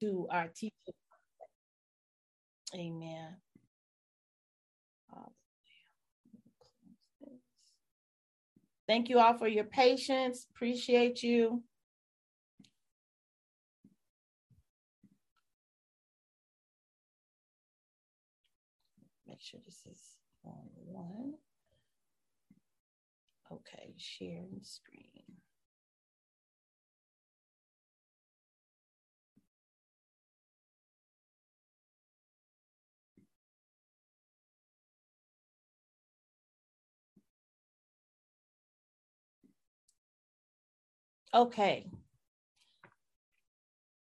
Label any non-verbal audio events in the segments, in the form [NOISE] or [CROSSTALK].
to our teacher. Amen. Thank you all for your patience. Appreciate you. Make sure this is on one. Okay, sharing screen. Okay.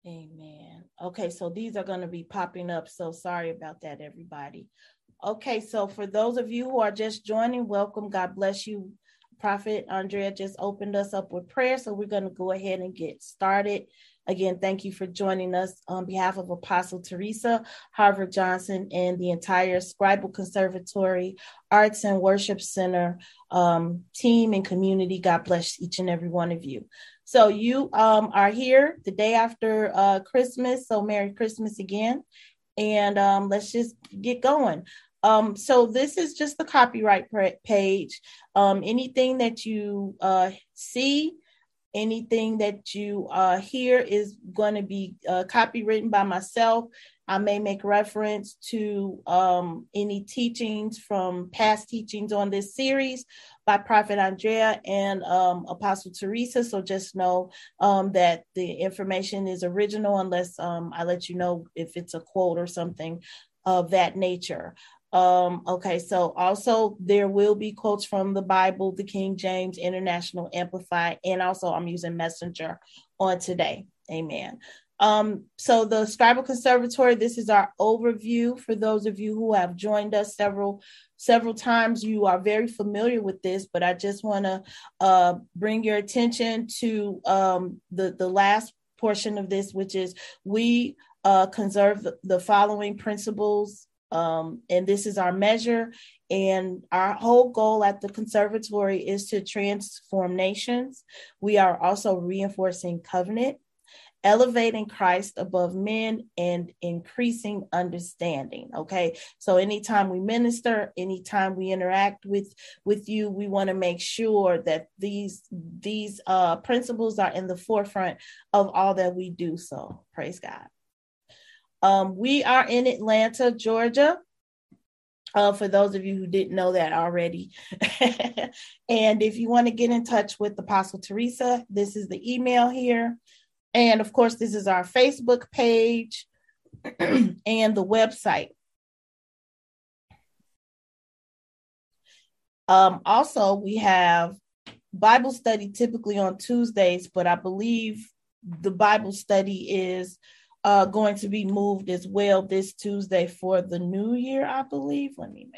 Amen. Okay, so these are going to be popping up. So sorry about that, everybody. Okay, so for those of you who are just joining, welcome. God bless you. Prophet Andrea just opened us up with prayer. So we're going to go ahead and get started. Again, thank you for joining us on behalf of Apostle Teresa Harvard Johnson and the entire Scribal Conservatory Arts and Worship Center um, team and community. God bless each and every one of you. So you um, are here the day after uh, Christmas. So Merry Christmas again. And um, let's just get going. Um, so this is just the copyright page. Um, anything that you uh, see Anything that you uh, hear is going to be uh, copywritten by myself. I may make reference to um, any teachings from past teachings on this series by Prophet Andrea and um, Apostle Teresa. So just know um, that the information is original unless um, I let you know if it's a quote or something of that nature. Um, okay, so also there will be quotes from the Bible, the King James International Amplified, and also I'm using Messenger on today. Amen. Um, so the Scribal Conservatory, this is our overview for those of you who have joined us several several times. You are very familiar with this, but I just want to uh, bring your attention to um, the the last portion of this, which is we uh, conserve the, the following principles um, and this is our measure. And our whole goal at the conservatory is to transform nations. We are also reinforcing covenant, elevating Christ above men, and increasing understanding. Okay. So anytime we minister, anytime we interact with with you, we want to make sure that these these uh, principles are in the forefront of all that we do. So praise God. Um, we are in Atlanta, Georgia. Uh, for those of you who didn't know that already. [LAUGHS] and if you want to get in touch with Apostle Teresa, this is the email here. And of course, this is our Facebook page [CLEARS THROAT] and the website. Um, also, we have Bible study typically on Tuesdays, but I believe the Bible study is uh, going to be moved as well this Tuesday for the new year, I believe. Let me,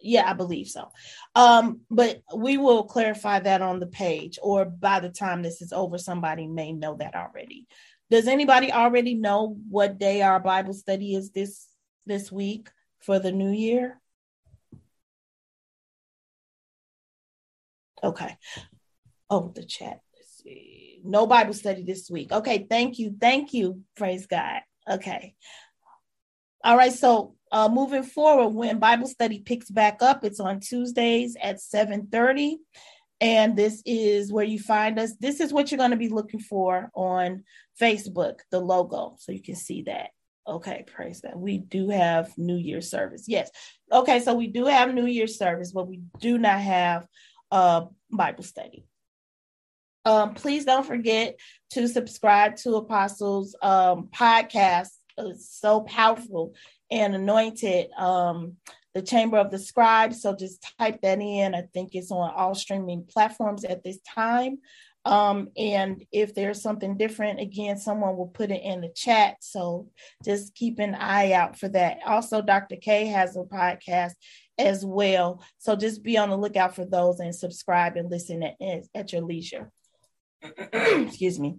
yeah, I believe so. Um, but we will clarify that on the page, or by the time this is over, somebody may know that already. Does anybody already know what day our Bible study is this this week for the new year? Okay. Oh, the chat. Let's see no Bible study this week. Okay, thank you. Thank you. Praise God. Okay. All right, so uh, moving forward, when Bible study picks back up, it's on Tuesdays at 7:30. And this is where you find us. This is what you're going to be looking for on Facebook, the logo. So you can see that. Okay, praise that. We do have New Year's service. Yes. Okay, so we do have New Year's service, but we do not have uh Bible study. Um, please don't forget to subscribe to Apostles um, podcast. It's so powerful and anointed. Um, the Chamber of the Scribes. So just type that in. I think it's on all streaming platforms at this time. Um, and if there's something different, again, someone will put it in the chat. So just keep an eye out for that. Also, Dr. K has a podcast as well. So just be on the lookout for those and subscribe and listen at, at your leisure. [CLEARS THROAT] excuse me.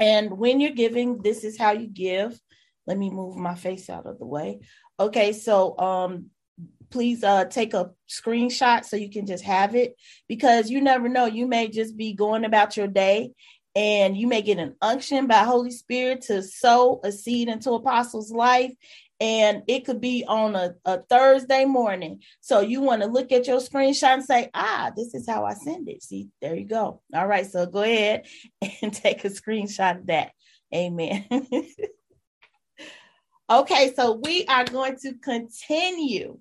And when you're giving, this is how you give. Let me move my face out of the way. Okay, so um please uh take a screenshot so you can just have it because you never know you may just be going about your day and you may get an unction by Holy Spirit to sow a seed into apostles' life. And it could be on a, a Thursday morning. So you want to look at your screenshot and say, ah, this is how I send it. See, there you go. All right. So go ahead [LAUGHS] and take a screenshot of that. Amen. [LAUGHS] okay. So we are going to continue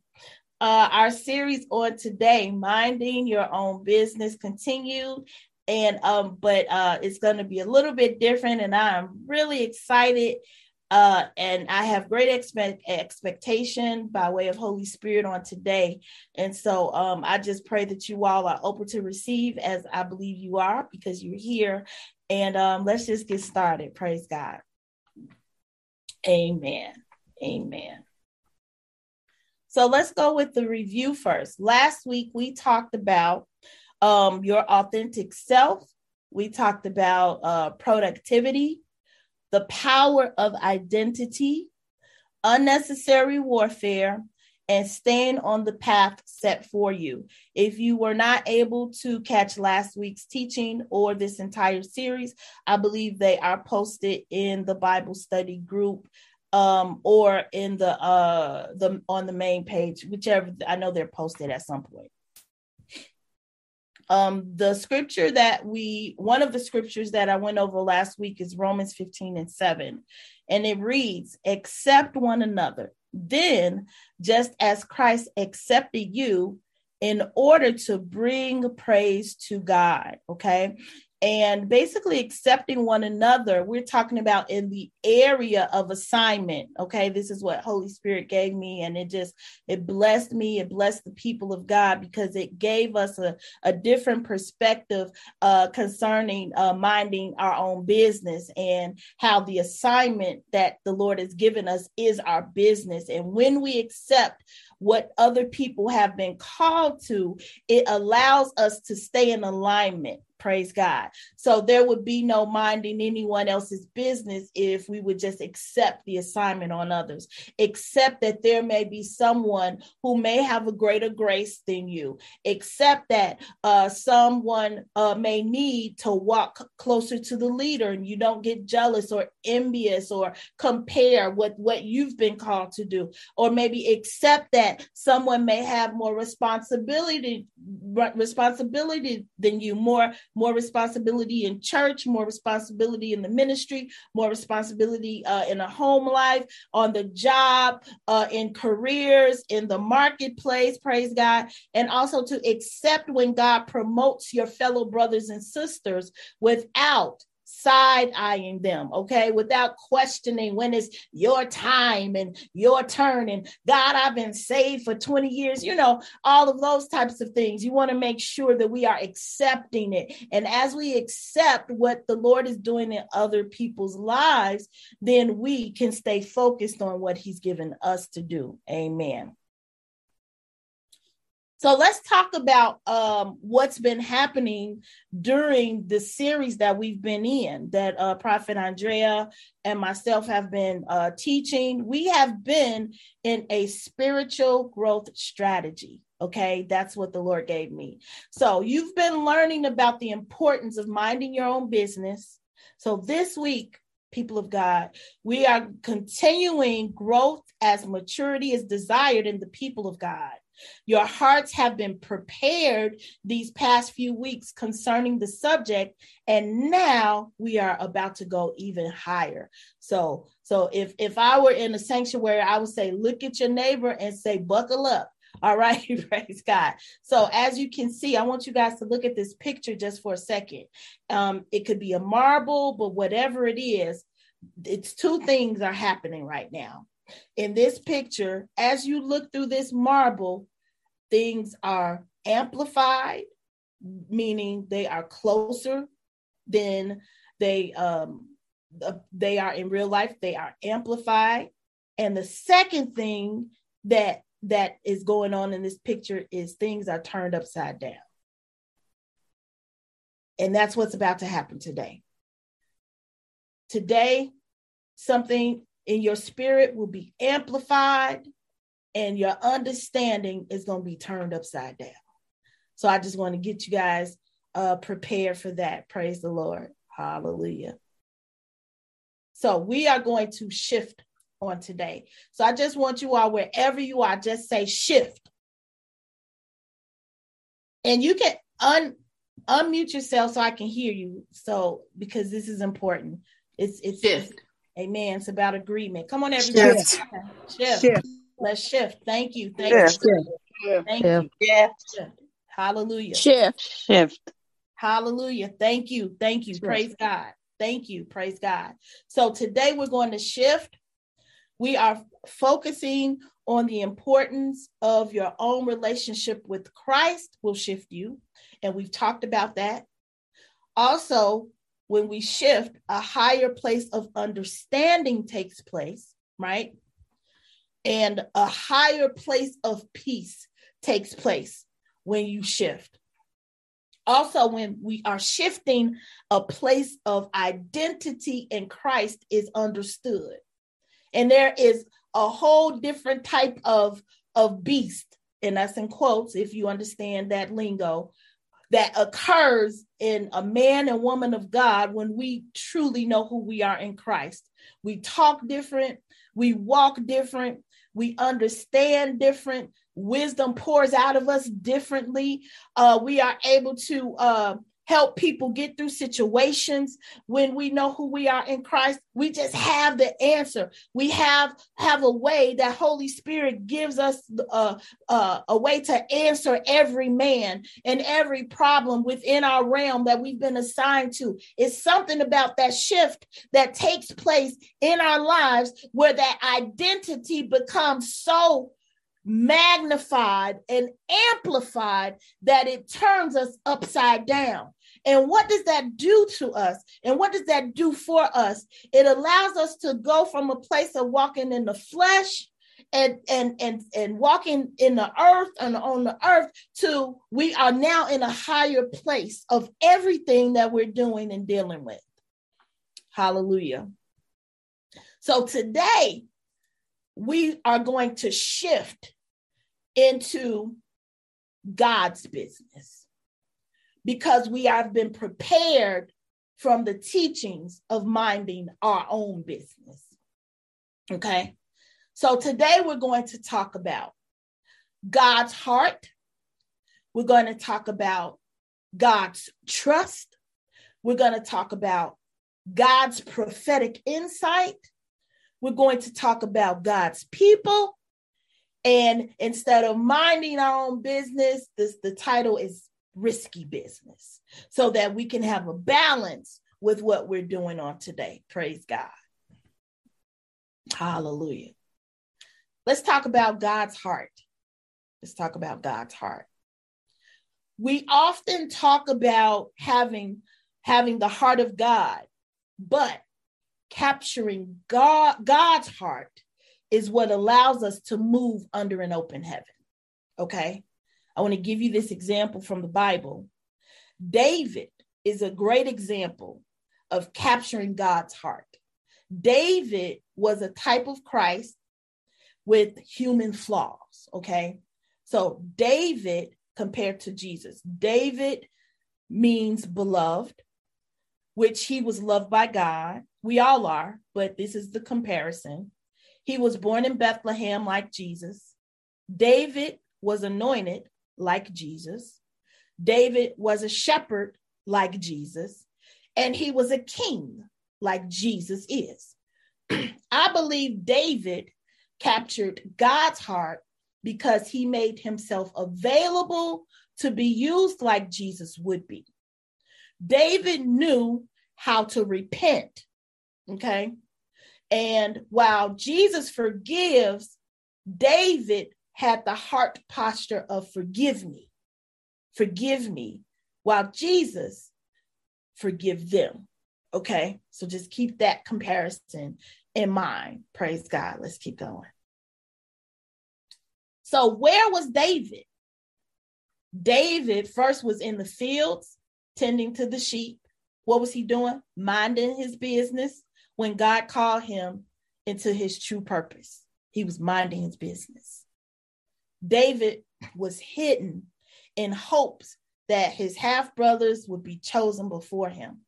uh, our series on today, minding your own business, continued and um but uh it's going to be a little bit different and i'm really excited uh and i have great expect expectation by way of holy spirit on today. And so um i just pray that you all are open to receive as i believe you are because you're here. And um let's just get started. Praise god. Amen. Amen. So let's go with the review first. Last week we talked about um, your authentic self. We talked about uh, productivity, the power of identity, unnecessary warfare, and staying on the path set for you. If you were not able to catch last week's teaching or this entire series, I believe they are posted in the Bible study group um, or in the uh, the on the main page, whichever I know they're posted at some point um, the scripture that we, one of the scriptures that I went over last week is Romans 15 and 7. And it reads, accept one another. Then, just as Christ accepted you in order to bring praise to God. Okay and basically accepting one another. We're talking about in the area of assignment. Okay, this is what Holy Spirit gave me, and it just it blessed me. It blessed the people of God because it gave us a, a different perspective uh, concerning uh, minding our own business and how the assignment that the Lord has given us is our business. And when we accept what other people have been called to, it allows us to stay in alignment Praise God. So there would be no minding anyone else's business if we would just accept the assignment on others, accept that there may be someone who may have a greater grace than you, accept that uh, someone uh, may need to walk closer to the leader and you don't get jealous or envious or compare with what you've been called to do, or maybe accept that someone may have more responsibility responsibility than you, more more responsibility in church, more responsibility in the ministry, more responsibility uh, in a home life, on the job, uh, in careers, in the marketplace, praise God, and also to accept when God promotes your fellow brothers and sisters without side eyeing them, okay, without questioning when it's your time and your turn. And God, I've been saved for 20 years, you know, all of those types of things. You want to make sure that we are accepting it. And as we accept what the Lord is doing in other people's lives, then we can stay focused on what He's given us to do. Amen. So let's talk about um, what's been happening during the series that we've been in, that uh, Prophet Andrea and myself have been uh, teaching. We have been in a spiritual growth strategy. Okay, that's what the Lord gave me. So you've been learning about the importance of minding your own business. So this week, people of God, we are continuing growth as maturity is desired in the people of God. Your hearts have been prepared these past few weeks concerning the subject, and now we are about to go even higher. So, so if if I were in a sanctuary, I would say, look at your neighbor and say, buckle up. [LAUGHS] All right, [LAUGHS] praise God. So, as you can see, I want you guys to look at this picture just for a second. Um, it could be a marble, but whatever it is, it's two things are happening right now. In this picture, as you look through this marble, things are amplified, meaning they are closer than they um, they are in real life. They are amplified. And the second thing that that is going on in this picture is things are turned upside down. And that's what's about to happen today. Today, something in your spirit will be amplified and your understanding is going to be turned upside down. So I just want to get you guys uh, prepared for that. Praise the Lord. Hallelujah. So we are going to shift on today. So I just want you all, wherever you are, just say shift. And you can un unmute yourself so I can hear you. So because this is important. It's it's shift. Amen. It's about agreement. Come on, everybody. Shift. shift. shift. Let's shift. Thank you. Thank shift. you. Shift. Thank shift. you. Shift. Hallelujah. Shift. Shift. Hallelujah. Thank you. Thank you. Shift. Praise God. Thank you. Praise God. So today we're going to shift. We are focusing on the importance of your own relationship with Christ will shift you. And we've talked about that. Also, when we shift, a higher place of understanding takes place, right? And a higher place of peace takes place when you shift. Also, when we are shifting, a place of identity in Christ is understood. And there is a whole different type of, of beast, and that's in quotes if you understand that lingo, that occurs in a man and woman of God when we truly know who we are in Christ. We talk different, we walk different, we understand different, wisdom pours out of us differently. Uh, we are able to uh, help people get through situations when we know who we are in Christ. We just have the answer. We have have a way that Holy Spirit gives us uh, uh, a way to answer every man and every problem within our realm that we've been assigned to. It's something about that shift that takes place in our lives where that identity becomes so magnified and amplified that it turns us upside down. And what does that do to us? And what does that do for us? It allows us to go from a place of walking in the flesh and and and and walking in the earth and on the earth to we are now in a higher place of everything that we're doing and dealing with. Hallelujah. So today we are going to shift into God's business because we have been prepared from the teachings of minding our own business. Okay. So today we're going to talk about God's heart. We're going to talk about God's trust. We're going to talk about God's prophetic insight. We're going to talk about God's people. And instead of minding our own business, this the title is risky business so that we can have a balance with what we're doing on today. Praise God. Hallelujah. Let's talk about God's heart. Let's talk about God's heart. We often talk about having having the heart of God, but capturing God, God's heart is what allows us to move under an open heaven. Okay. I want to give you this example from the Bible. David is a great example of capturing God's heart. David was a type of Christ with human flaws. Okay. So David compared to Jesus, David means beloved, which he was loved by God. We all are, but this is the comparison. He was born in Bethlehem like Jesus. David was anointed like Jesus. David was a shepherd like Jesus. And he was a king like Jesus is. [CLEARS THROAT] I believe David captured God's heart because he made himself available to be used like Jesus would be. David knew how to repent. Okay. And while Jesus forgives, David had the heart posture of forgive me, forgive me, while Jesus forgive them. Okay. So just keep that comparison in mind. Praise God. Let's keep going. So, where was David? David first was in the fields tending to the sheep. What was he doing? Minding his business when God called him into his true purpose. He was minding his business. David was hidden in hopes that his half brothers would be chosen before him.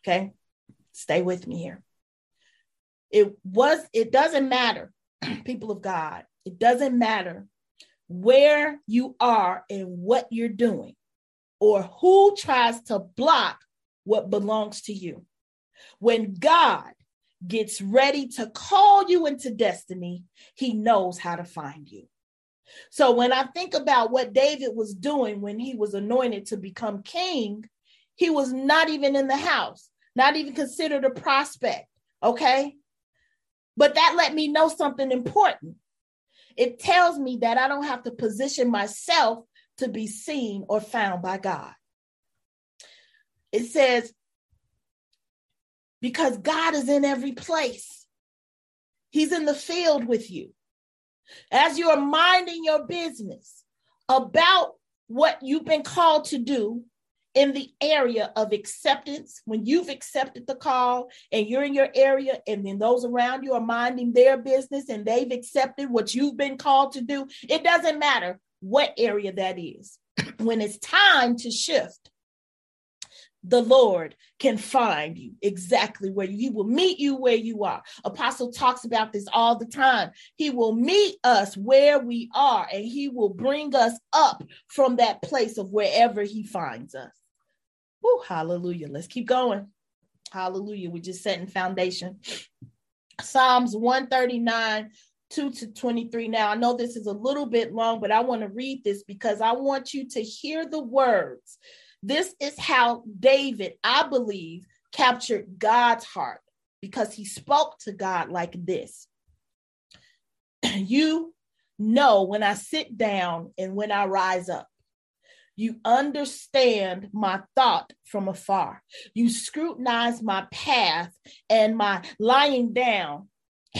Okay. Stay with me here. It was, it doesn't matter, [CLEARS THROAT] people of God. It doesn't matter where you are and what you're doing or who tries to block what belongs to you. When God gets ready to call you into destiny, he knows how to find you. So when I think about what David was doing when he was anointed to become king, he was not even in the house, not even considered a prospect. Okay. But that let me know something important. It tells me that I don't have to position myself to be seen or found by God. It says, because God is in every place, He's in the field with you. As you are minding your business about what you've been called to do, in the area of acceptance, when you've accepted the call and you're in your area, and then those around you are minding their business and they've accepted what you've been called to do, it doesn't matter what area that is. when it's time to shift, the Lord can find you exactly where you, he will meet you where you are. Apostle talks about this all the time. He will meet us where we are and he will bring us up from that place of wherever he finds us. Oh, hallelujah. Let's keep going. Hallelujah. We're just setting foundation. Psalms 139, 2 to 23. Now, I know this is a little bit long, but I want to read this because I want you to hear the words. This is how David, I believe, captured God's heart because he spoke to God like this [CLEARS THROAT] You know when I sit down and when I rise up. You understand my thought from afar. You scrutinize my path and my lying down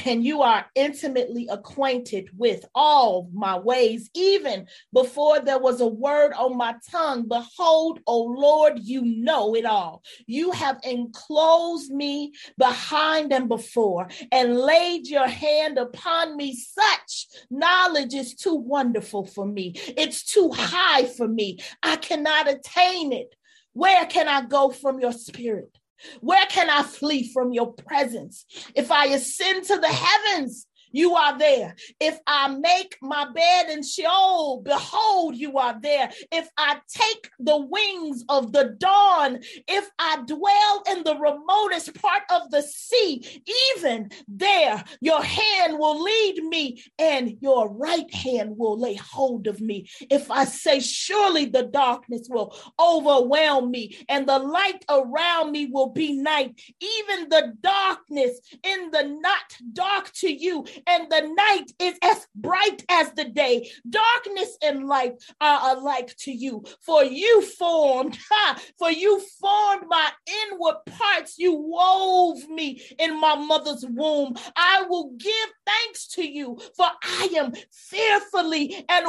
and you are intimately acquainted with all my ways, even before there was a word on my tongue. Behold, O Lord, you know it all. You have enclosed me behind and before, and laid your hand upon me. Such knowledge is too wonderful for me, it's too high for me. I cannot attain it. Where can I go from your spirit? Where can I flee from your presence? If I ascend to the heavens, you are there. If I make my bed in Sheol, behold, you are there. If I take the wings of the dawn, if I dwell in the remotest part of the sea, even there your hand will lead me and your right hand will lay hold of me. If I say, surely the darkness will overwhelm me and the light around me will be night, even the darkness in the not dark to you and the night is as bright as the day. Darkness and light are alike to you, for you formed, [LAUGHS] for you formed my inward parts. You wove me in my mother's womb. I will give thanks to you, for I am fearfully and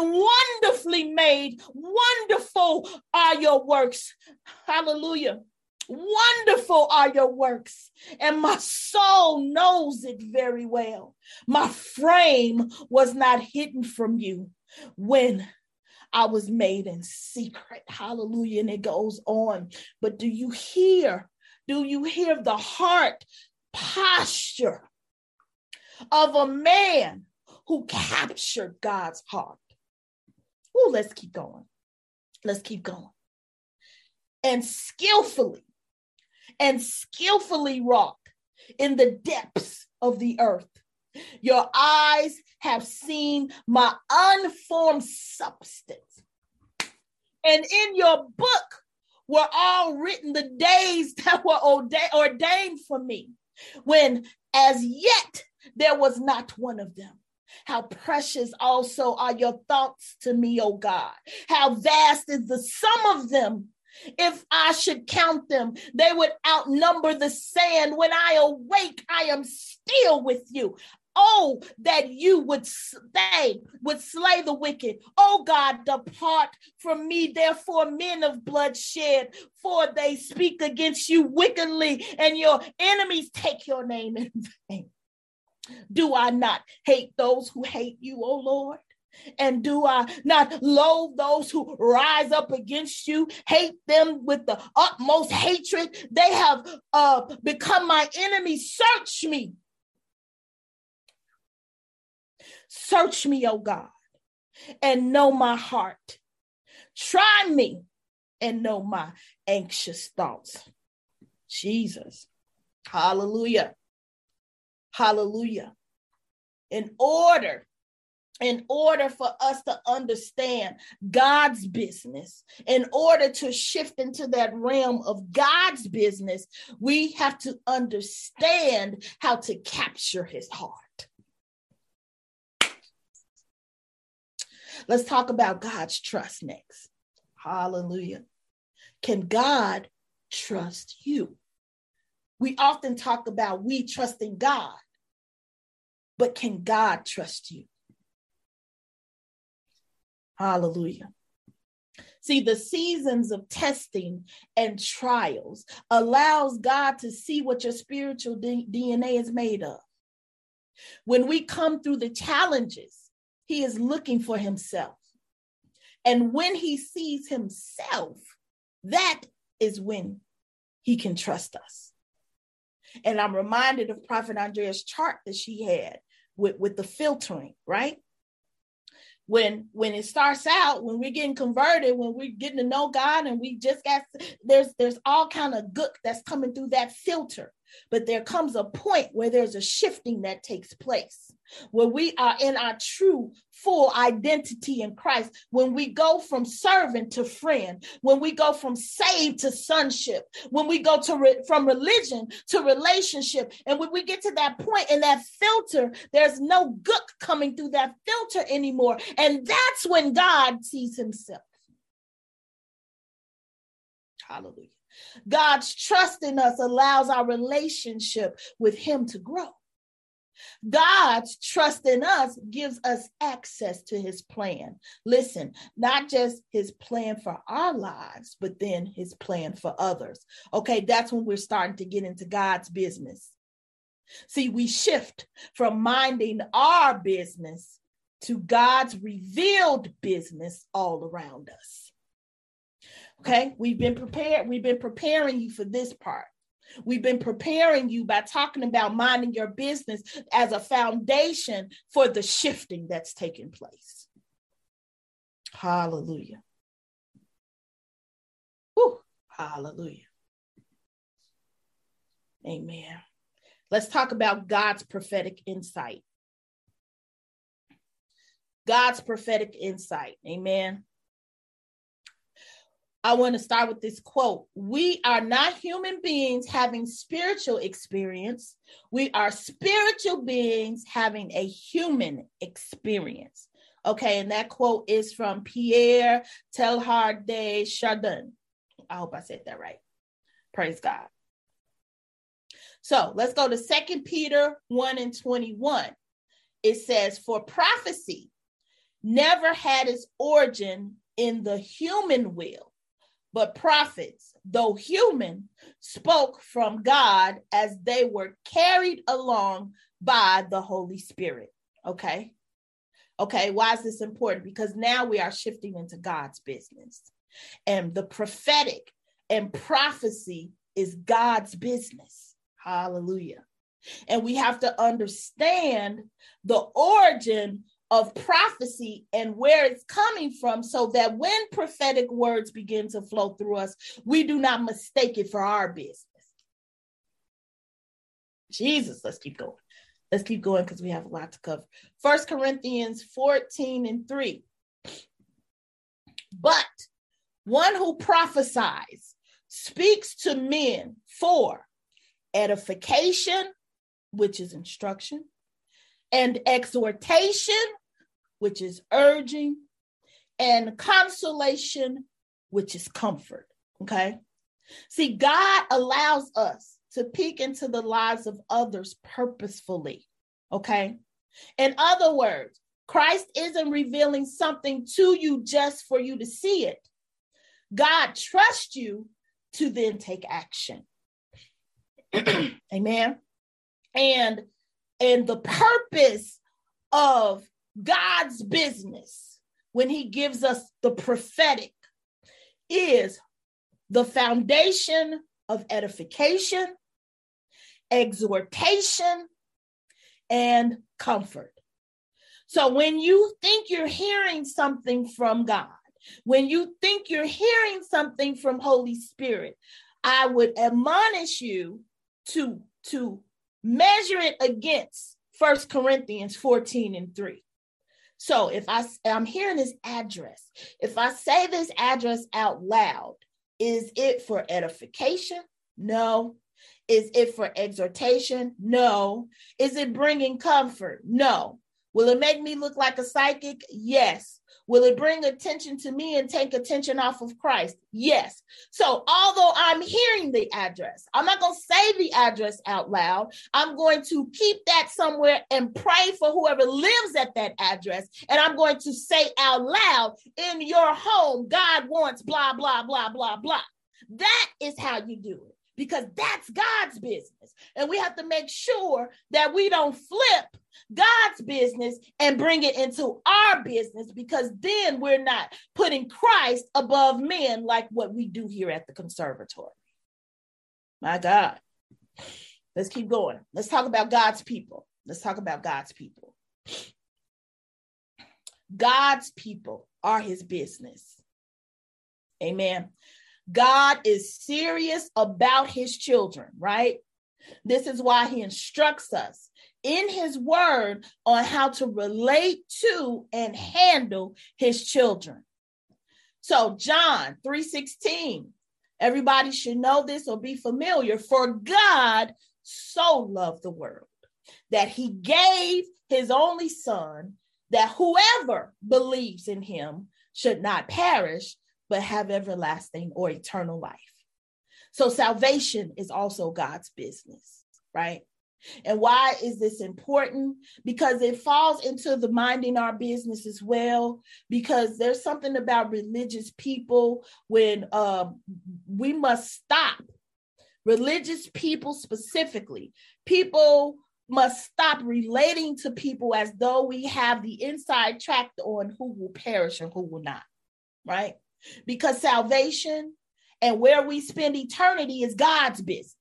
wonderfully made. Wonderful are your works. Hallelujah. Wonderful are your works, and my soul knows it very well. My frame was not hidden from you when I was made in secret. Hallelujah. And it goes on. But do you hear? Do you hear the heart posture of a man who captured God's heart? Oh, let's keep going. Let's keep going. And skillfully and skillfully wrought in the depths of the earth. Your eyes have seen my unformed substance. And in your book were all written the days [LAUGHS] that were ordained for me, when as yet there was not one of them. How precious also are your thoughts to me, O God. How vast is the sum of them. If I should count them, they would outnumber the sand. When I awake, I am still with you. Oh, that you would stay, would slay the wicked. Oh God, depart from me, therefore, men of bloodshed, for they speak against you wickedly, and your enemies take your name in vain. Do I not hate those who hate you, O Lord? And do I not loathe those who rise up against you, hate them with the utmost hatred? They have uh, become my enemy. Search me. Search me, O God, and know my heart. Try me and know my anxious thoughts. Jesus. Hallelujah. Hallelujah. In order in order for us to understand God's business, in order to shift into that realm of God's business, we have to understand how to capture his heart. Let's talk about God's trust next. Hallelujah. Can God trust you? We often talk about we trusting God, but can God trust you? Hallelujah. See, the seasons of testing and trials allows God to see what your spiritual D- DNA is made of. When we come through the challenges, he is looking for himself. And when he sees himself, that is when he can trust us. And I'm reminded of Prophet Andrea's chart that she had with, with the filtering, right? When when it starts out when we're getting converted when we're getting to know god and we just got there's there's all kind of gook that's coming through that filter but there comes a point where there's a shifting that takes place where we are in our true full identity in Christ, when we go from servant to friend, when we go from saved to sonship, when we go to re- from religion to relationship, and when we get to that point in that filter, there's no gook coming through that filter anymore, and that's when God sees Himself. Hallelujah. God's trust in us allows our relationship with Him to grow. God's trust in us gives us access to his plan. Listen, not just his plan for our lives, but then his plan for others. Okay, that's when we're starting to get into God's business. See, we shift from minding our business to God's revealed business all around us. Okay, we've been prepared, we've been preparing you for this part. We've been preparing you by talking about minding your business as a foundation for the shifting that's taking place. Hallelujah. Whew. Hallelujah. Amen. Let's talk about God's prophetic insight. God's prophetic insight. Amen. I want to start with this quote. We are not human beings having spiritual experience. We are spiritual beings having a human experience. Okay, and that quote is from Pierre Teilhard de Chardin. I hope I said that right. Praise God. So let's go to Second Peter 1 and 21. It says, For prophecy never had its origin in the human will but prophets, though human, spoke from God as they were carried along by the Holy Spirit. Okay. Okay. Why is this important? Because now we are shifting into God's business. And the prophetic and prophecy is God's business. Hallelujah. And we have to understand the origin of prophecy and where it's coming from so that when prophetic words begin to flow through us, we do not mistake it for our business. Jesus, let's keep going. Let's keep going because we have a lot to cover. First Corinthians 14 and 3. But one who prophesies speaks to men for edification, which is instruction, and exhortation, which is urging, and consolation, which is comfort. Okay. See, God allows us to peek into the lives of others purposefully. Okay. In other words, Christ isn't revealing something to you just for you to see it. God trusts you to then take action. [CLEARS THROAT] Amen. And and the purpose of God's business when he gives us the prophetic is the foundation of edification, exhortation, and comfort. So when you think you're hearing something from God, when you think you're hearing something from Holy Spirit, I would admonish you to, to measure it against First Corinthians 14 and 3. So if I I'm hearing this address, if I say this address out loud, is it for edification? No. Is it for exhortation? No. Is it bringing comfort? No. Will it make me look like a psychic? Yes. Will it bring attention to me and take attention off of Christ? Yes. So, although I'm hearing the address, I'm not going to say the address out loud. I'm going to keep that somewhere and pray for whoever lives at that address. And I'm going to say out loud, in your home, God wants blah, blah, blah, blah, blah. That is how you do it because that's God's business. And we have to make sure that we don't flip God's business and bring it into our business because then we're not putting Christ above men like what we do here at the conservatory. My God. Let's keep going. Let's talk about God's people. Let's talk about God's people. God's people are his business. Amen. God is serious about his children, right? This is why he instructs us in his word on how to relate to and handle his children. So John 3:16 everybody should know this or be familiar for God so loved the world that he gave his only son that whoever believes in him should not perish but have everlasting or eternal life. So salvation is also God's business, right? And why is this important? Because it falls into the minding our business as well. Because there's something about religious people when um, we must stop. Religious people specifically, people must stop relating to people as though we have the inside track on who will perish and who will not, right? Because salvation and where we spend eternity is God's business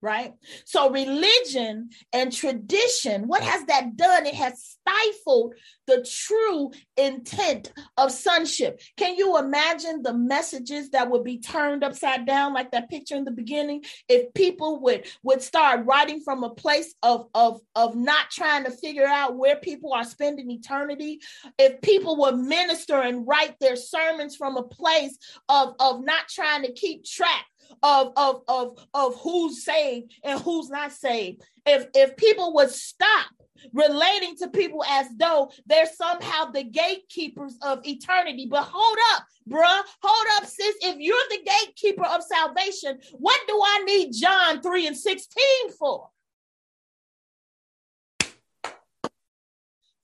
right? So, religion and tradition, what has that done? It has stifled the true intent of sonship. Can you imagine the messages that would be turned upside down, like that picture in the beginning? If people would would start writing from a place of of of not trying to figure out where people are spending eternity, if people would minister and write their sermons from a place of of not trying to keep track of of of of who's saved and who's not saved. If if people would stop relating to people as though they're somehow the gatekeepers of eternity. But hold up bruh. Hold up sis. If you're the gatekeeper of salvation what do i need john 3 and 16 for?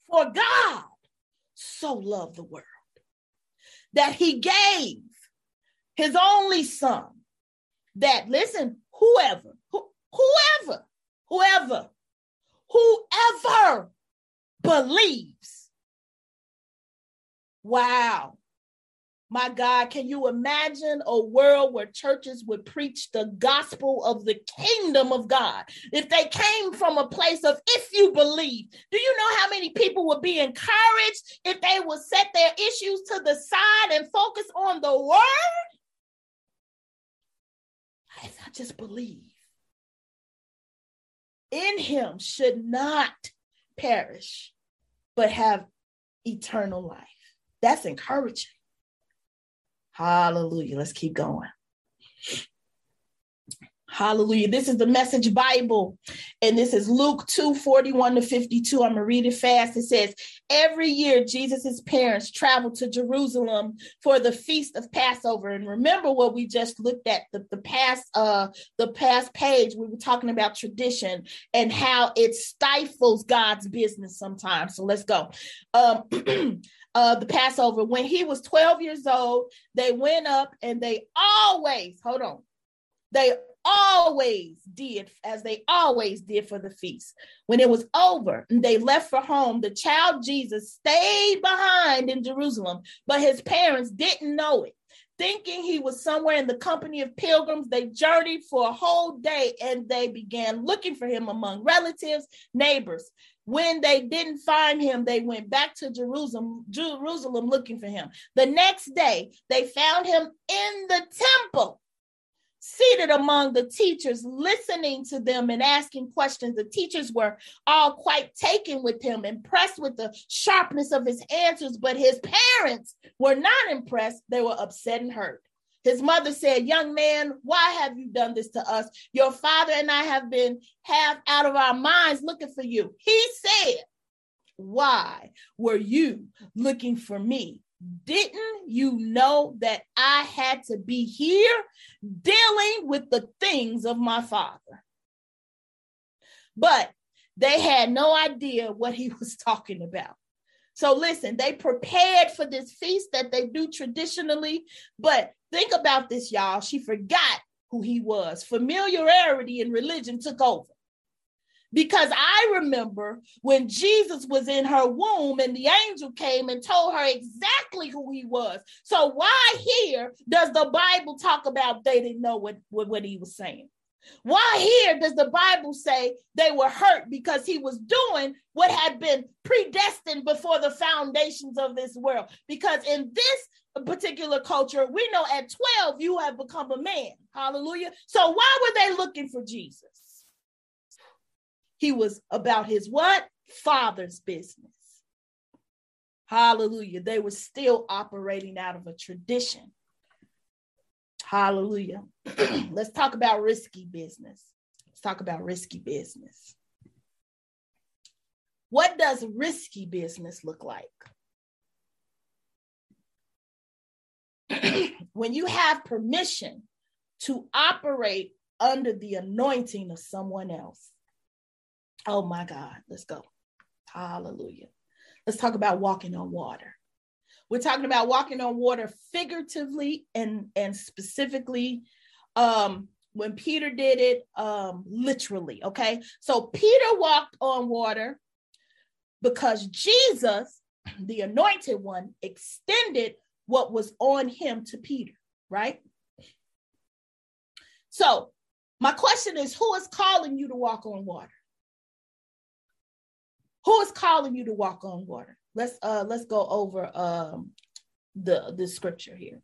For god so loved the world that he gave his only son that listen, whoever, whoever, whoever, whoever believes. Wow. My God, can you imagine a world where churches would preach the gospel of the kingdom of God? If they came from a place of if you believe, do you know how many people would be encouraged if they would set their issues to the side and focus on the word? If I just believe in him should not perish, but have eternal life. That's encouraging. Hallelujah. Let's keep going. Hallelujah. This is the message Bible. And this is Luke 2 41 to 52. I'm going to read it fast. It says, Every year, Jesus' parents traveled to Jerusalem for the feast of Passover. And remember what we just looked at the, the past uh the past page. We were talking about tradition and how it stifles God's business sometimes. So let's go. Um [CLEARS THROAT] uh the Passover. When he was 12 years old, they went up and they always hold on. They always did, as they always did for the feast. When it was over and they left for home, the child Jesus stayed behind in Jerusalem, but his parents didn't know it. Thinking he was somewhere in the company of pilgrims, they journeyed for a whole day and they began looking for him among relatives, neighbors. When they didn't find him, they went back to Jerusalem, Jerusalem looking for him. The next day, they found him in the temple seated among the teachers, listening to them and asking questions. The teachers were all quite taken with him, impressed with the sharpness of his answers, but his parents were not impressed. They were upset and hurt. His mother said, Young man, why have you done this to us? Your father and I have been half out of our minds looking for you. He said, Why were you looking for me? Didn't you know that I had to be here dealing with the things of my father? But they had no idea what he [LAUGHS] was talking about. So listen, they prepared for this feast that they do traditionally, but think about this, y'all. She forgot who he was. Familiarity in religion took over because I remember when Jesus was in her womb and the angel came and told her exactly who he was. So why here does the Bible talk about they didn't know what, what, what he was saying? Why here does the Bible say they were hurt because he was doing what had been predestined before the foundations of this world? Because in this particular culture, we know at 12 you have become a man. Hallelujah. So why were they looking for Jesus? He was about his what? Father's business. Hallelujah. They were still operating out of a tradition. Hallelujah. [CLEARS THROAT] Let's talk about risky business. Let's talk about risky business. What does risky business look like? [CLEARS THROAT] when you have permission to operate under the anointing of someone else. Oh my God, let's go. Hallelujah. Let's talk about walking on water. We're talking about walking on water figuratively and, and specifically um, when Peter did it um, literally. Okay. So Peter walked on water because Jesus, [CLEARS THROAT] the anointed one, extended what was on him to Peter, right? So, my question is who is calling you to walk on water? Who is calling you to walk on water? Let's uh let's go over um the the scripture here.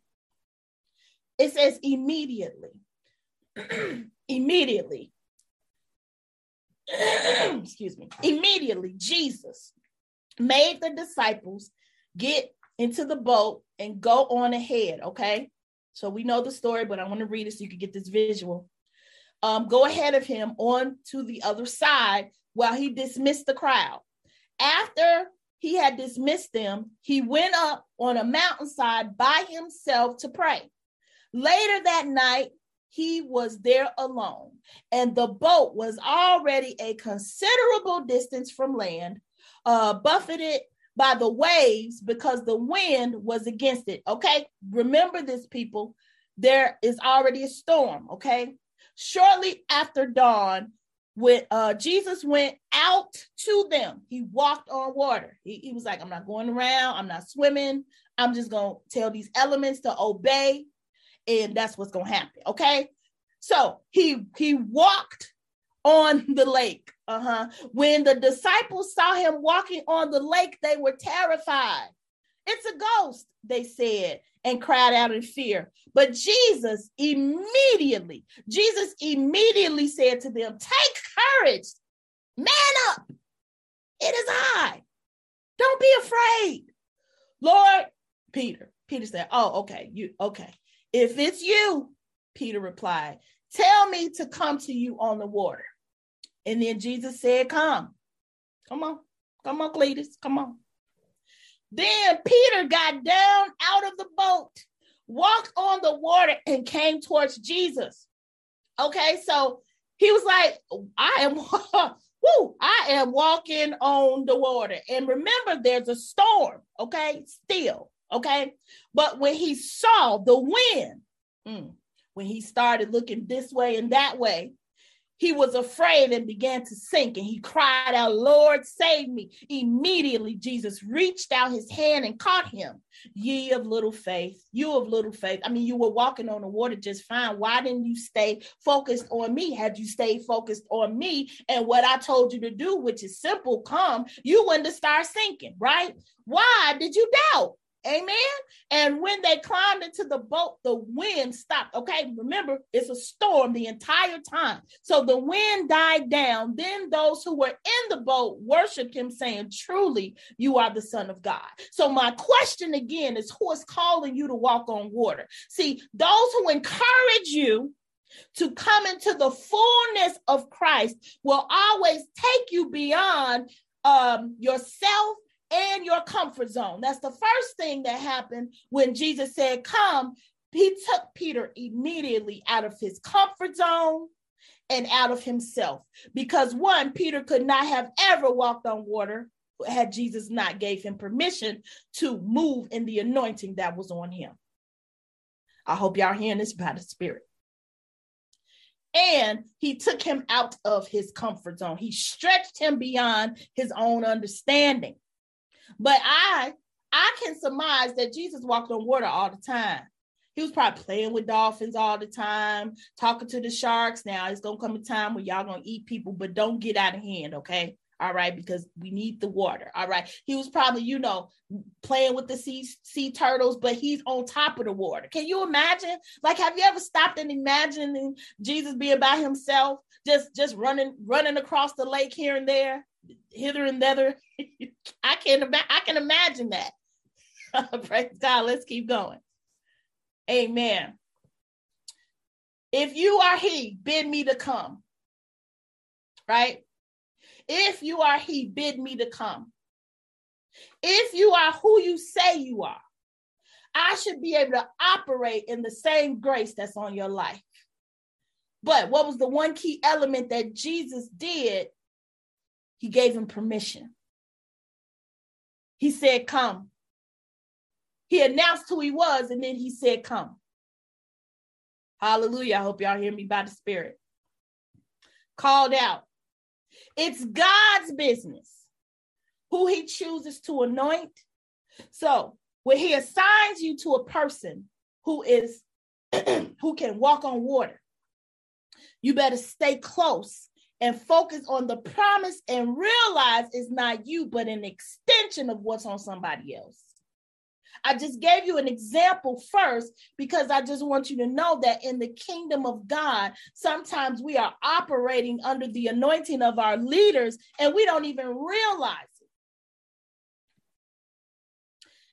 It says immediately. [CLEARS THROAT] immediately. [CLEARS THROAT] Excuse me. Immediately Jesus made the disciples get into the boat and go on ahead, okay? So we know the story, but I want to read it so you can get this visual. Um, go ahead of him on to the other side while he dismissed the crowd. After he had dismissed them, he went up on a mountainside by himself to pray. Later that night, he was there alone, and the boat was already a considerable distance from land, uh, buffeted by the waves because the wind was against it. Okay, remember this, people. There is already a storm. Okay, shortly after dawn, when uh, Jesus went out to them, he walked on water. He, he was like, I'm not going around, I'm not swimming. I'm just going to tell these elements to obey, and that's what's going to happen. Okay. So he he walked on the lake. Uh-huh. When the disciples saw him walking on the lake, they were terrified. It's a ghost, they said, and cried out in fear. But Jesus immediately, Jesus immediately said to them, Take courage, man up. It is I. Don't be afraid. Lord, Peter, Peter said, Oh, okay, you okay. If it's you, Peter replied, Tell me to come to you on the water. And then Jesus said, Come. Come on. Come on, Cletus. Come on. Then Peter got down out of the boat, walked on the water, and came towards Jesus. Okay, so he was like, I am [LAUGHS] woo, I am walking on the water. And remember, there's a storm, okay, still, okay. But when he saw the wind, mm, when he started looking this way and that way, he was afraid and began to sink and he cried out, Lord, save me. Immediately, Jesus reached out his hand and caught him. Ye of little faith, you of little faith. I mean, you were walking on the water just fine. Why didn't you stay focused on me? Had you stayed focused on me and what I told you to do, which is simple, come, you wouldn't have started sinking, right? Why did you doubt? Amen. And when they climbed into the boat, the wind stopped. Okay, remember, it's a storm the entire time. So the wind died down. Then those who were in the boat worshiped him, saying, Truly, you are the Son of God. So, my question again is who is calling you to walk on water? See, those who encourage you to come into the fullness of Christ will always take you beyond um, yourself and your comfort zone. That's the first thing that happened when Jesus said, Come. He took Peter immediately out of his comfort zone and out of himself. Because one, Peter could not have ever walked on water had Jesus not gave him permission to move in the anointing that was on him. I hope y'all hearing this by the Spirit. And he took him out of his comfort zone. He stretched him beyond his own understanding. But I I can surmise that Jesus walked on water all the time. He was probably playing with dolphins all the time, talking to the sharks. Now it's gonna come a time where y'all gonna eat people, but don't get out of hand, okay? All right, because we need the water. All right. He was probably, you know, playing with the sea sea turtles, but he's on top of the water. Can you imagine? Like, have you ever stopped and imagining Jesus being by himself, just just running running across the lake here and there? Hither and thither. [LAUGHS] I can I can imagine that. [LAUGHS] Praise God. Let's keep going. Amen. If you are He, bid me to come. Right? If you are He, bid me to come. If you are who you say you are, I should be able to operate in the same grace that's on your life. But what was the one key element that Jesus did he gave him permission. He said, Come. He announced who he was, and then he said, Come. Hallelujah. I hope y'all hear me by the Spirit. Called out. It's God's business who he chooses to anoint. So when he assigns you to a person who is [CLEARS THROAT] who can walk on water, you better stay close and focus on the promise and realize it's not you, but an extension of what's on somebody else. I just gave you an example first because I just want you to know that in the kingdom of God, sometimes we are operating under the anointing of our leaders and we don't even realize it.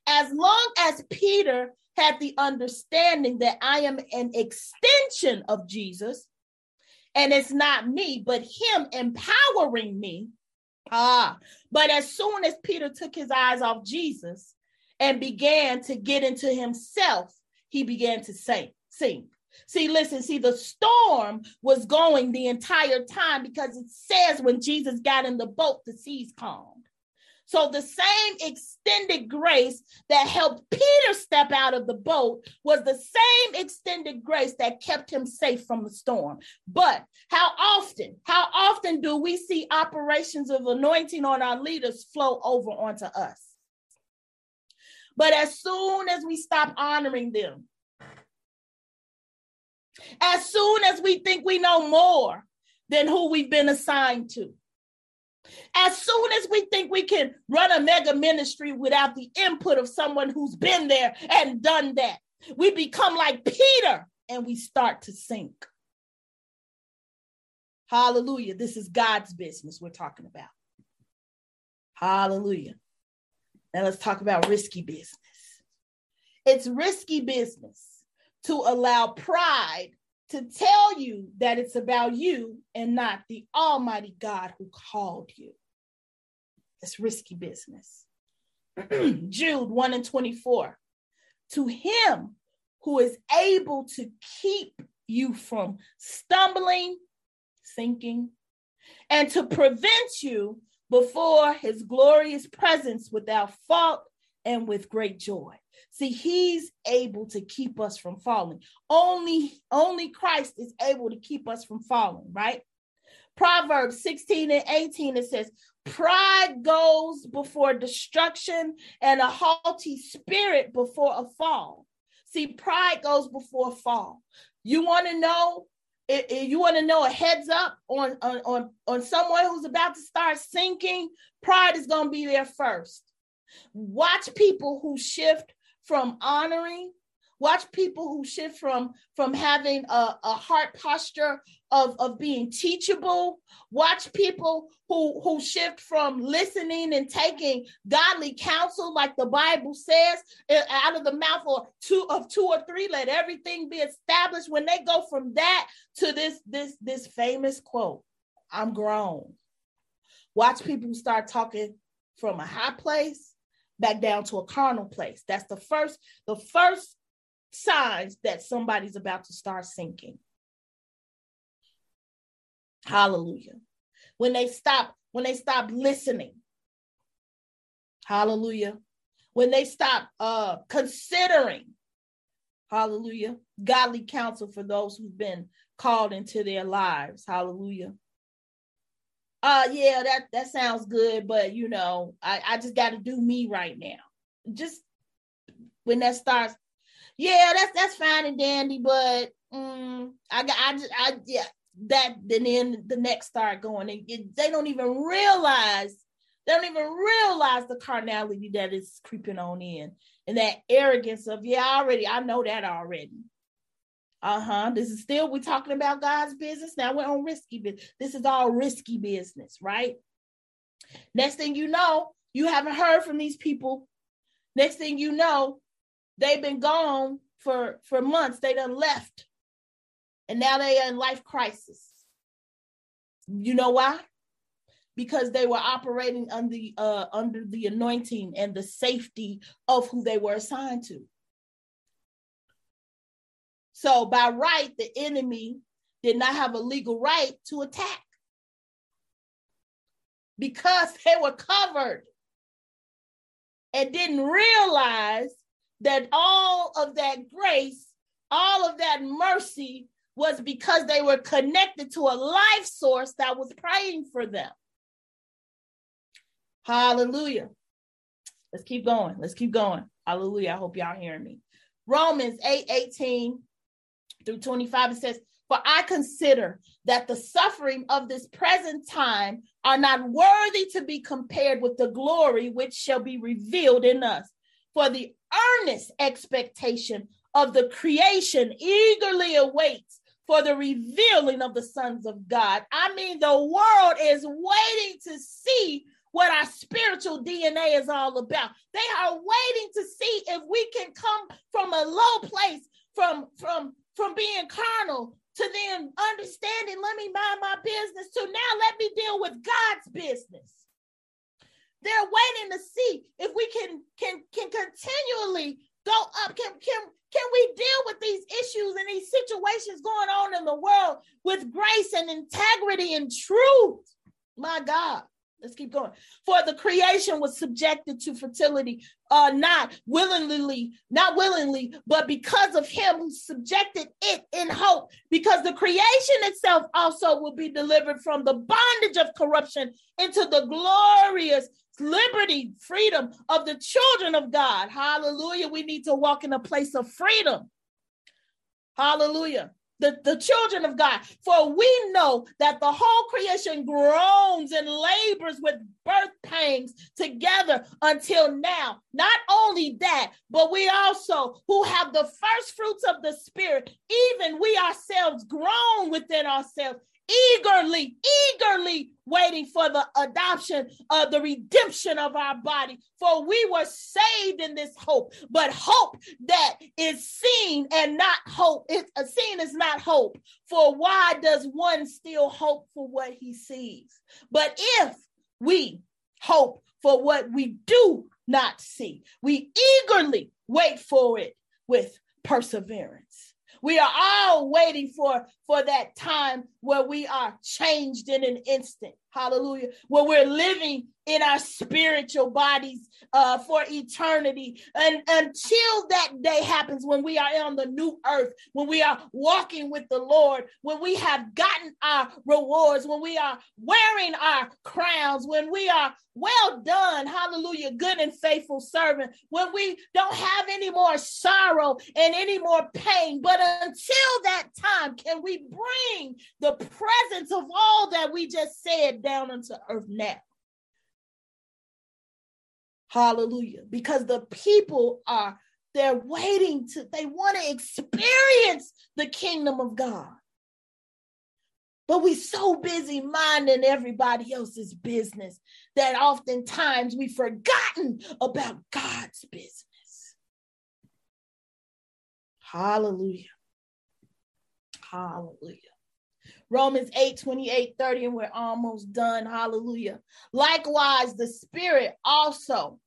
As long as Peter had the understanding that I am an extension of Jesus, and it's not me, but him empowering me. Ah, but as soon as Peter took his eyes off Jesus and began to get into himself, he began to sink. sink. See, listen, see, the storm was going the entire time because it says when Jesus got in the boat, the seas calmed. So the same extended grace that helped Peter step out of the boat was the same extended grace that kept him safe from the storm. But how often, how often do we see operations of anointing on our leaders flow over onto us? But as soon as we stop honoring them, as soon as we think we know more than who we've been assigned to, as soon as we think we can run a mega ministry without the input of someone who's been there and done that, we become like Peter and we start to sink. Hallelujah. This is God's business we're talking about. Hallelujah. Now let's talk about risky business. It's risky business to allow pride to tell you that it's about you and not the Almighty God who called you. It's risky business. [CLEARS THROAT] Jude 1 and 24. To him who is able to keep you from stumbling, sinking, and to prevent you before his glorious presence without fault and with great joy. See, he's able to keep us from falling. Only, only Christ is able to keep us from falling, right? Proverbs 16 and 18, it says, Pride goes before destruction and a haughty spirit before a fall. See, pride goes before fall. You want to know if you want to know a heads up on, on, on, on someone who's about to start sinking, pride is going to be there first. Watch people who shift from honoring. Watch people who shift from from having a, a heart posture of, of being teachable. Watch people who who shift from listening and taking godly counsel like the bible says eh, out of the mouth of two of two or three let everything be established. When they go from that to this this this famous quote i'm grown. Watch people start talking from a high place back down to a carnal place that's the first the first signs that somebody's about to start sinking. Hallelujah. When they stop, when they stop listening. Hallelujah. When they stop uh considering, hallelujah, godly counsel for those who've been called into their lives. Hallelujah. Uh yeah, that that sounds good, but you know, I, I just got to do me right now. Just when that starts yeah, that's that's fine and dandy, but um, I got I just I yeah that then the next start going and it, they don't even realize they don't even realize the carnality that is creeping on in and that arrogance of yeah already I know that already. Uh-huh. This is still we're talking about God's business. Now we're on risky business. This is all risky business, right? Next thing you know, you haven't heard from these people. Next thing you know, They've been gone for for months. They done left, and now they are in life crisis. You know why? Because they were operating under uh, under the anointing and the safety of who they were assigned to. So by right, the enemy did not have a legal right to attack because they were covered and didn't realize that all of that grace, all of that mercy was because they were connected to a life source that was praying for them. Hallelujah. Let's keep going. Let's keep going. Hallelujah. I hope y'all hearing me. Romans 8 18 through 25, it says, For I consider that the suffering of this present time are not worthy to be compared with the glory which shall be revealed in us. For the earnest expectation of the creation eagerly awaits for the revealing of the sons of God. I mean, the world is waiting to see what our spiritual DNA is all about. They are waiting to see if we can come from a low place, from from from being carnal to then understanding, let me mind my business, to now let me deal with God's business. They're waiting to see if we can can can continually go up. Can can can we deal with these issues and these situations going on in the world with grace and integrity and truth? My God. Let's keep going. For the creation was subjected to fertility, uh, not willingly, not willingly, but because of him who subjected it in hope, because the creation itself also will be delivered from the bondage of corruption into the glorious liberty, freedom of the children of God. Hallelujah. We need to walk in a place of freedom. Hallelujah. The, the children of God. For we know that the whole creation groans and labors with birth pangs together until now. Not only that, but we also, who have the first fruits of the Spirit, even we ourselves groan within ourselves, eagerly, eagerly waiting for the adoption of the redemption of our body. For we were saved in this hope, but hope that is seen and not hope. It's uh, seen is not hope. For why does one still hope for what he sees? But if we hope for what we do not see, we eagerly wait for it with perseverance. We are all waiting for, for that time where we are changed in an instant. Hallelujah. Where we're living in our spiritual bodies uh, for eternity. And until that day happens, when we are on the new earth, when we are walking with the Lord, when we have gotten our rewards, when we are wearing our crowns, when we are well done, hallelujah, good and faithful servant, when we don't have any more sorrow and any more pain. But until that time, can we bring the presence of all that we just said down into earth now? Hallelujah. Because the people are, they're waiting to, they want to experience the kingdom of God. But we so busy minding everybody else's business that oftentimes we've forgotten about God's business. Hallelujah. Hallelujah. Romans 8, 28, 30, and we're almost done. Hallelujah. Likewise, the Spirit also,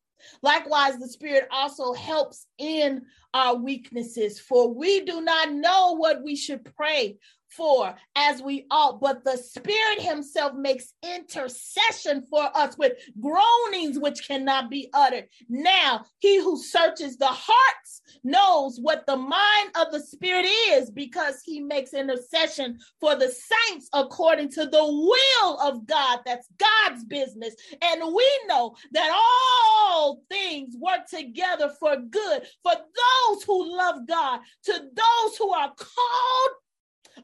likewise, the Spirit also helps in our weaknesses, for we do not know what we should pray for as we ought, but the Spirit Himself makes intercession for us with groanings which cannot be uttered. Now, He who searches the hearts knows what the mind of the Spirit is because He makes intercession for the saints according to the will of God. That's God's business. And we know that all things work together for good for those who love God, to those who are called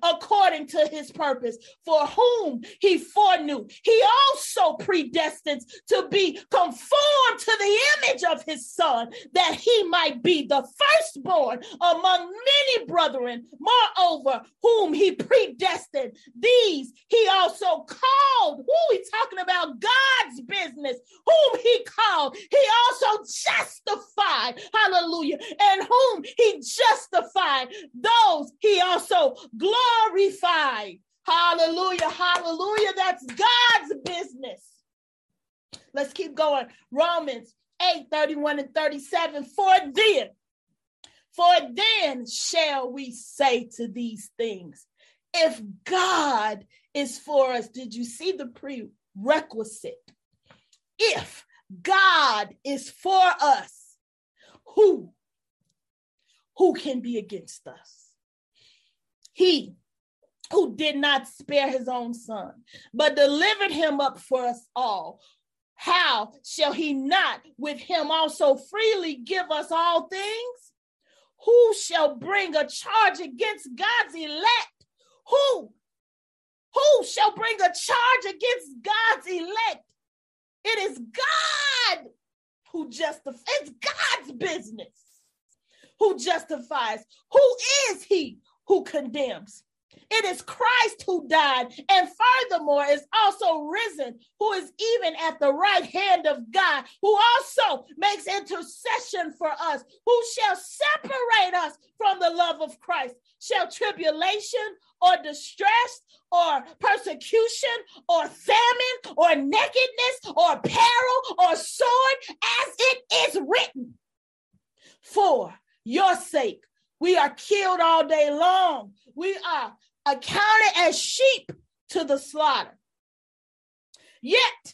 according to his purpose, for whom he foreknew. He also predestined to be conformed to the image of his son, that he might be the firstborn among many brethren. Moreover, whom he predestined, these he also called. Who we talking about? God's business. Whom he called, he also justified. Hallelujah. And whom he justified, those he also glorified glorified. Hallelujah. Hallelujah. That's God's business. Let's keep going. Romans 8 31 and 37. For then, for then shall we say to these things, if God is for us, did you see the prerequisite? If God is for us, who? Who can be against us? He who did not spare his own son, but delivered him up for us all. How shall he not with him also freely give us all things? Who shall bring a charge against God's elect? Who? Who shall bring a charge against God's elect? It is God who justifies. It's God's business who justifies. Who is he who condemns. It is Christ who died and furthermore is also risen, who is even at the right hand of God, who also makes intercession for us, who shall separate us from the love of Christ. Shall tribulation or distress or persecution or famine or nakedness or peril or sword, as it is written, for your sake we are killed all day long. We are accounted as sheep to the slaughter. Yet,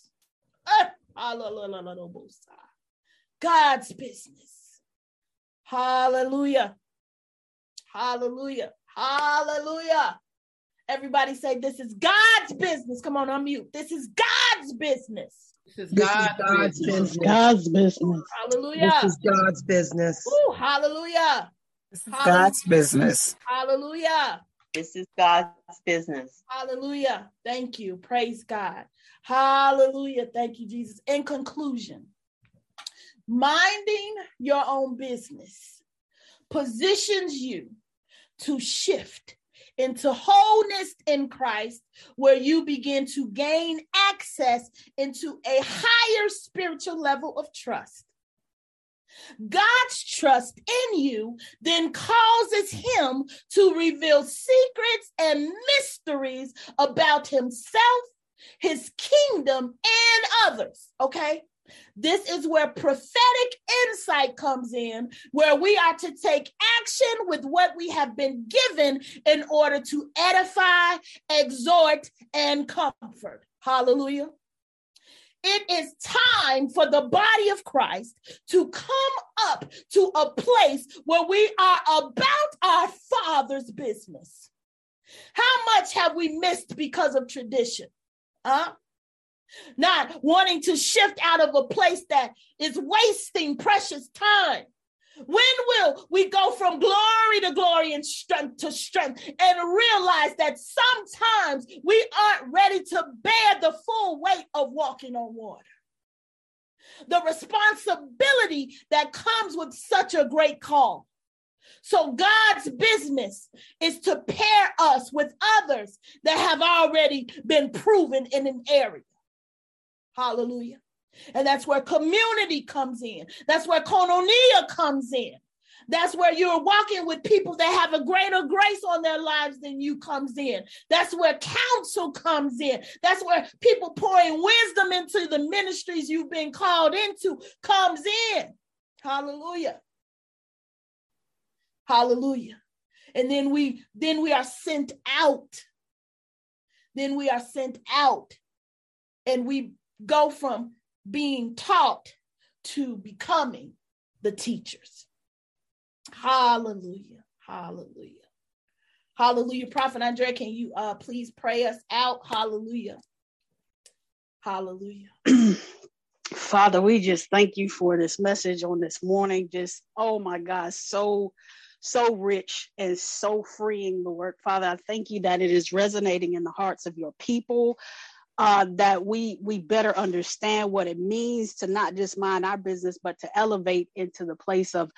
[LAUGHS] God's business. Hallelujah. Hallelujah. Hallelujah. Everybody say, This is God's business. Come on, unmute. This is God's business. This is God's, God's business. business. God's business. Hallelujah. This is God's business. Ooh, hallelujah. This is hallelujah. God's business. Hallelujah. This is God's business. Hallelujah. Thank you. Praise God. Hallelujah. Thank you, Jesus. In conclusion, minding your own business positions you to shift into wholeness in Christ, where you begin to gain access into a higher spiritual level of trust. God's trust in you then causes him to reveal secrets and mysteries about himself, his kingdom, and others. Okay. This is where prophetic insight comes in, where we are to take action with what we have been given in order to edify, exhort, and comfort. Hallelujah. It is time for the body of Christ to come up to a place where we are about our Father's business. How much have we missed because of tradition? Huh? Not wanting to shift out of a place that is wasting precious time when will we go from glory to glory and strength to strength and realize that sometimes we aren't ready to bear the full weight of walking on water? The responsibility that comes with such a great call. So, God's business is to pair us with others that have already been proven in an area. Hallelujah. And that's where community comes in. That's where koinonia comes in. That's where you're walking with people that have a greater grace on their lives than you comes in. That's where counsel comes in. That's where people pouring wisdom into the ministries you've been called into comes in. Hallelujah. Hallelujah. And then we then we are sent out. Then we are sent out and we go from being taught to becoming the teachers. Hallelujah. Hallelujah. Hallelujah. Prophet Andre, can you uh please pray us out? Hallelujah. Hallelujah. [CLEARS THROAT] Father, we just thank you for this message on this morning. Just, oh my God, so, so rich and so freeing, Lord. Father, I thank you that it is resonating in the hearts of your people uh, that we we better understand what it means to not just mind our business, but to elevate into the place of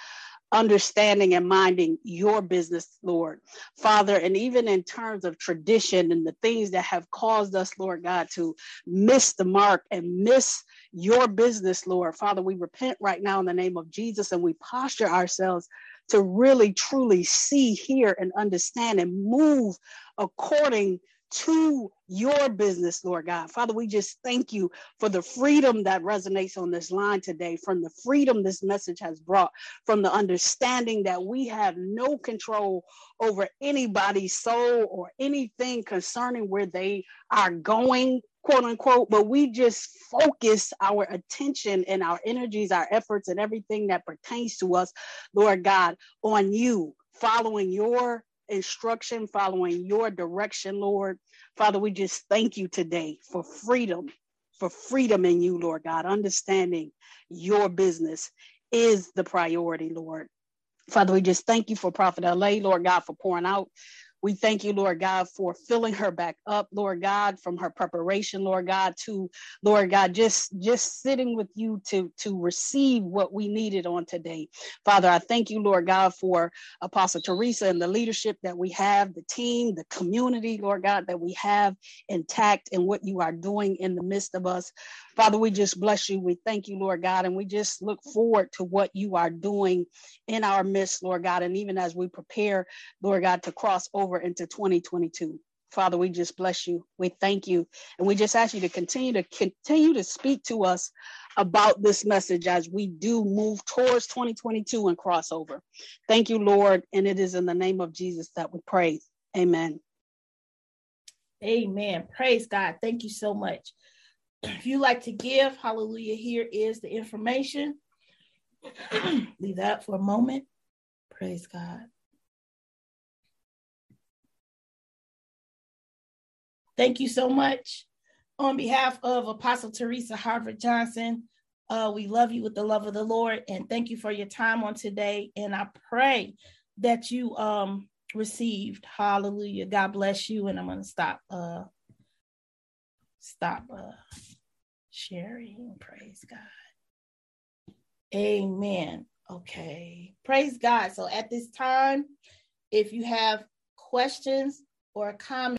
understanding and minding your business, Lord. Father, and even in terms of tradition and the things that have caused us, Lord God, to miss the mark and miss your business, Lord. Father, we repent right now in the name of Jesus and we posture ourselves to really truly see, hear, and understand and move according to your business, Lord God. Father, we just thank you for the freedom that resonates on this line today, from the freedom this message has brought, from the understanding that we have no control over anybody's soul or anything concerning where they are going. Quote unquote, but we just focus our attention and our energies, our efforts, and everything that pertains to us, Lord God, on you, following your instruction, following your direction, Lord. Father, we just thank you today for freedom, for freedom in you, Lord God, understanding your business is the priority, Lord. Father, we just thank you for Prophet LA, Lord God, for pouring out we thank you, Lord God, for filling her back up, Lord God, from her preparation, Lord God, to Lord God, just just sitting with you to to receive what we needed on today. Father, I thank you, Lord God, for Apostle Teresa and the leadership that we have, the team, the community, Lord God, that we have intact and what you are doing in the midst of us. Father, we just bless you. We thank you, Lord God, and we just look forward to what you are doing in our midst, Lord God. And even as we prepare, Lord God, to cross over into 2022. Father, we just bless you. We thank you. And we just ask you to continue to continue to speak to us about this message as we do move towards 2022 and crossover. Thank you, Lord. And it is in the name of Jesus that we pray. Amen. Amen. Praise God. Thank you so much. If you like to give, hallelujah, here is the information. [CLEARS THROAT] Leave that for a moment. Praise God. Thank you so much. On behalf of Apostle Teresa Harvard Johnson, uh, we love you with the love of the Lord and thank you for your time on today. And I pray that you um, received. Hallelujah. God bless you. And I'm going to stop. Uh, stop. Uh, sharing. Praise God. Amen. Okay. Praise God. So at this time, if you have questions or comments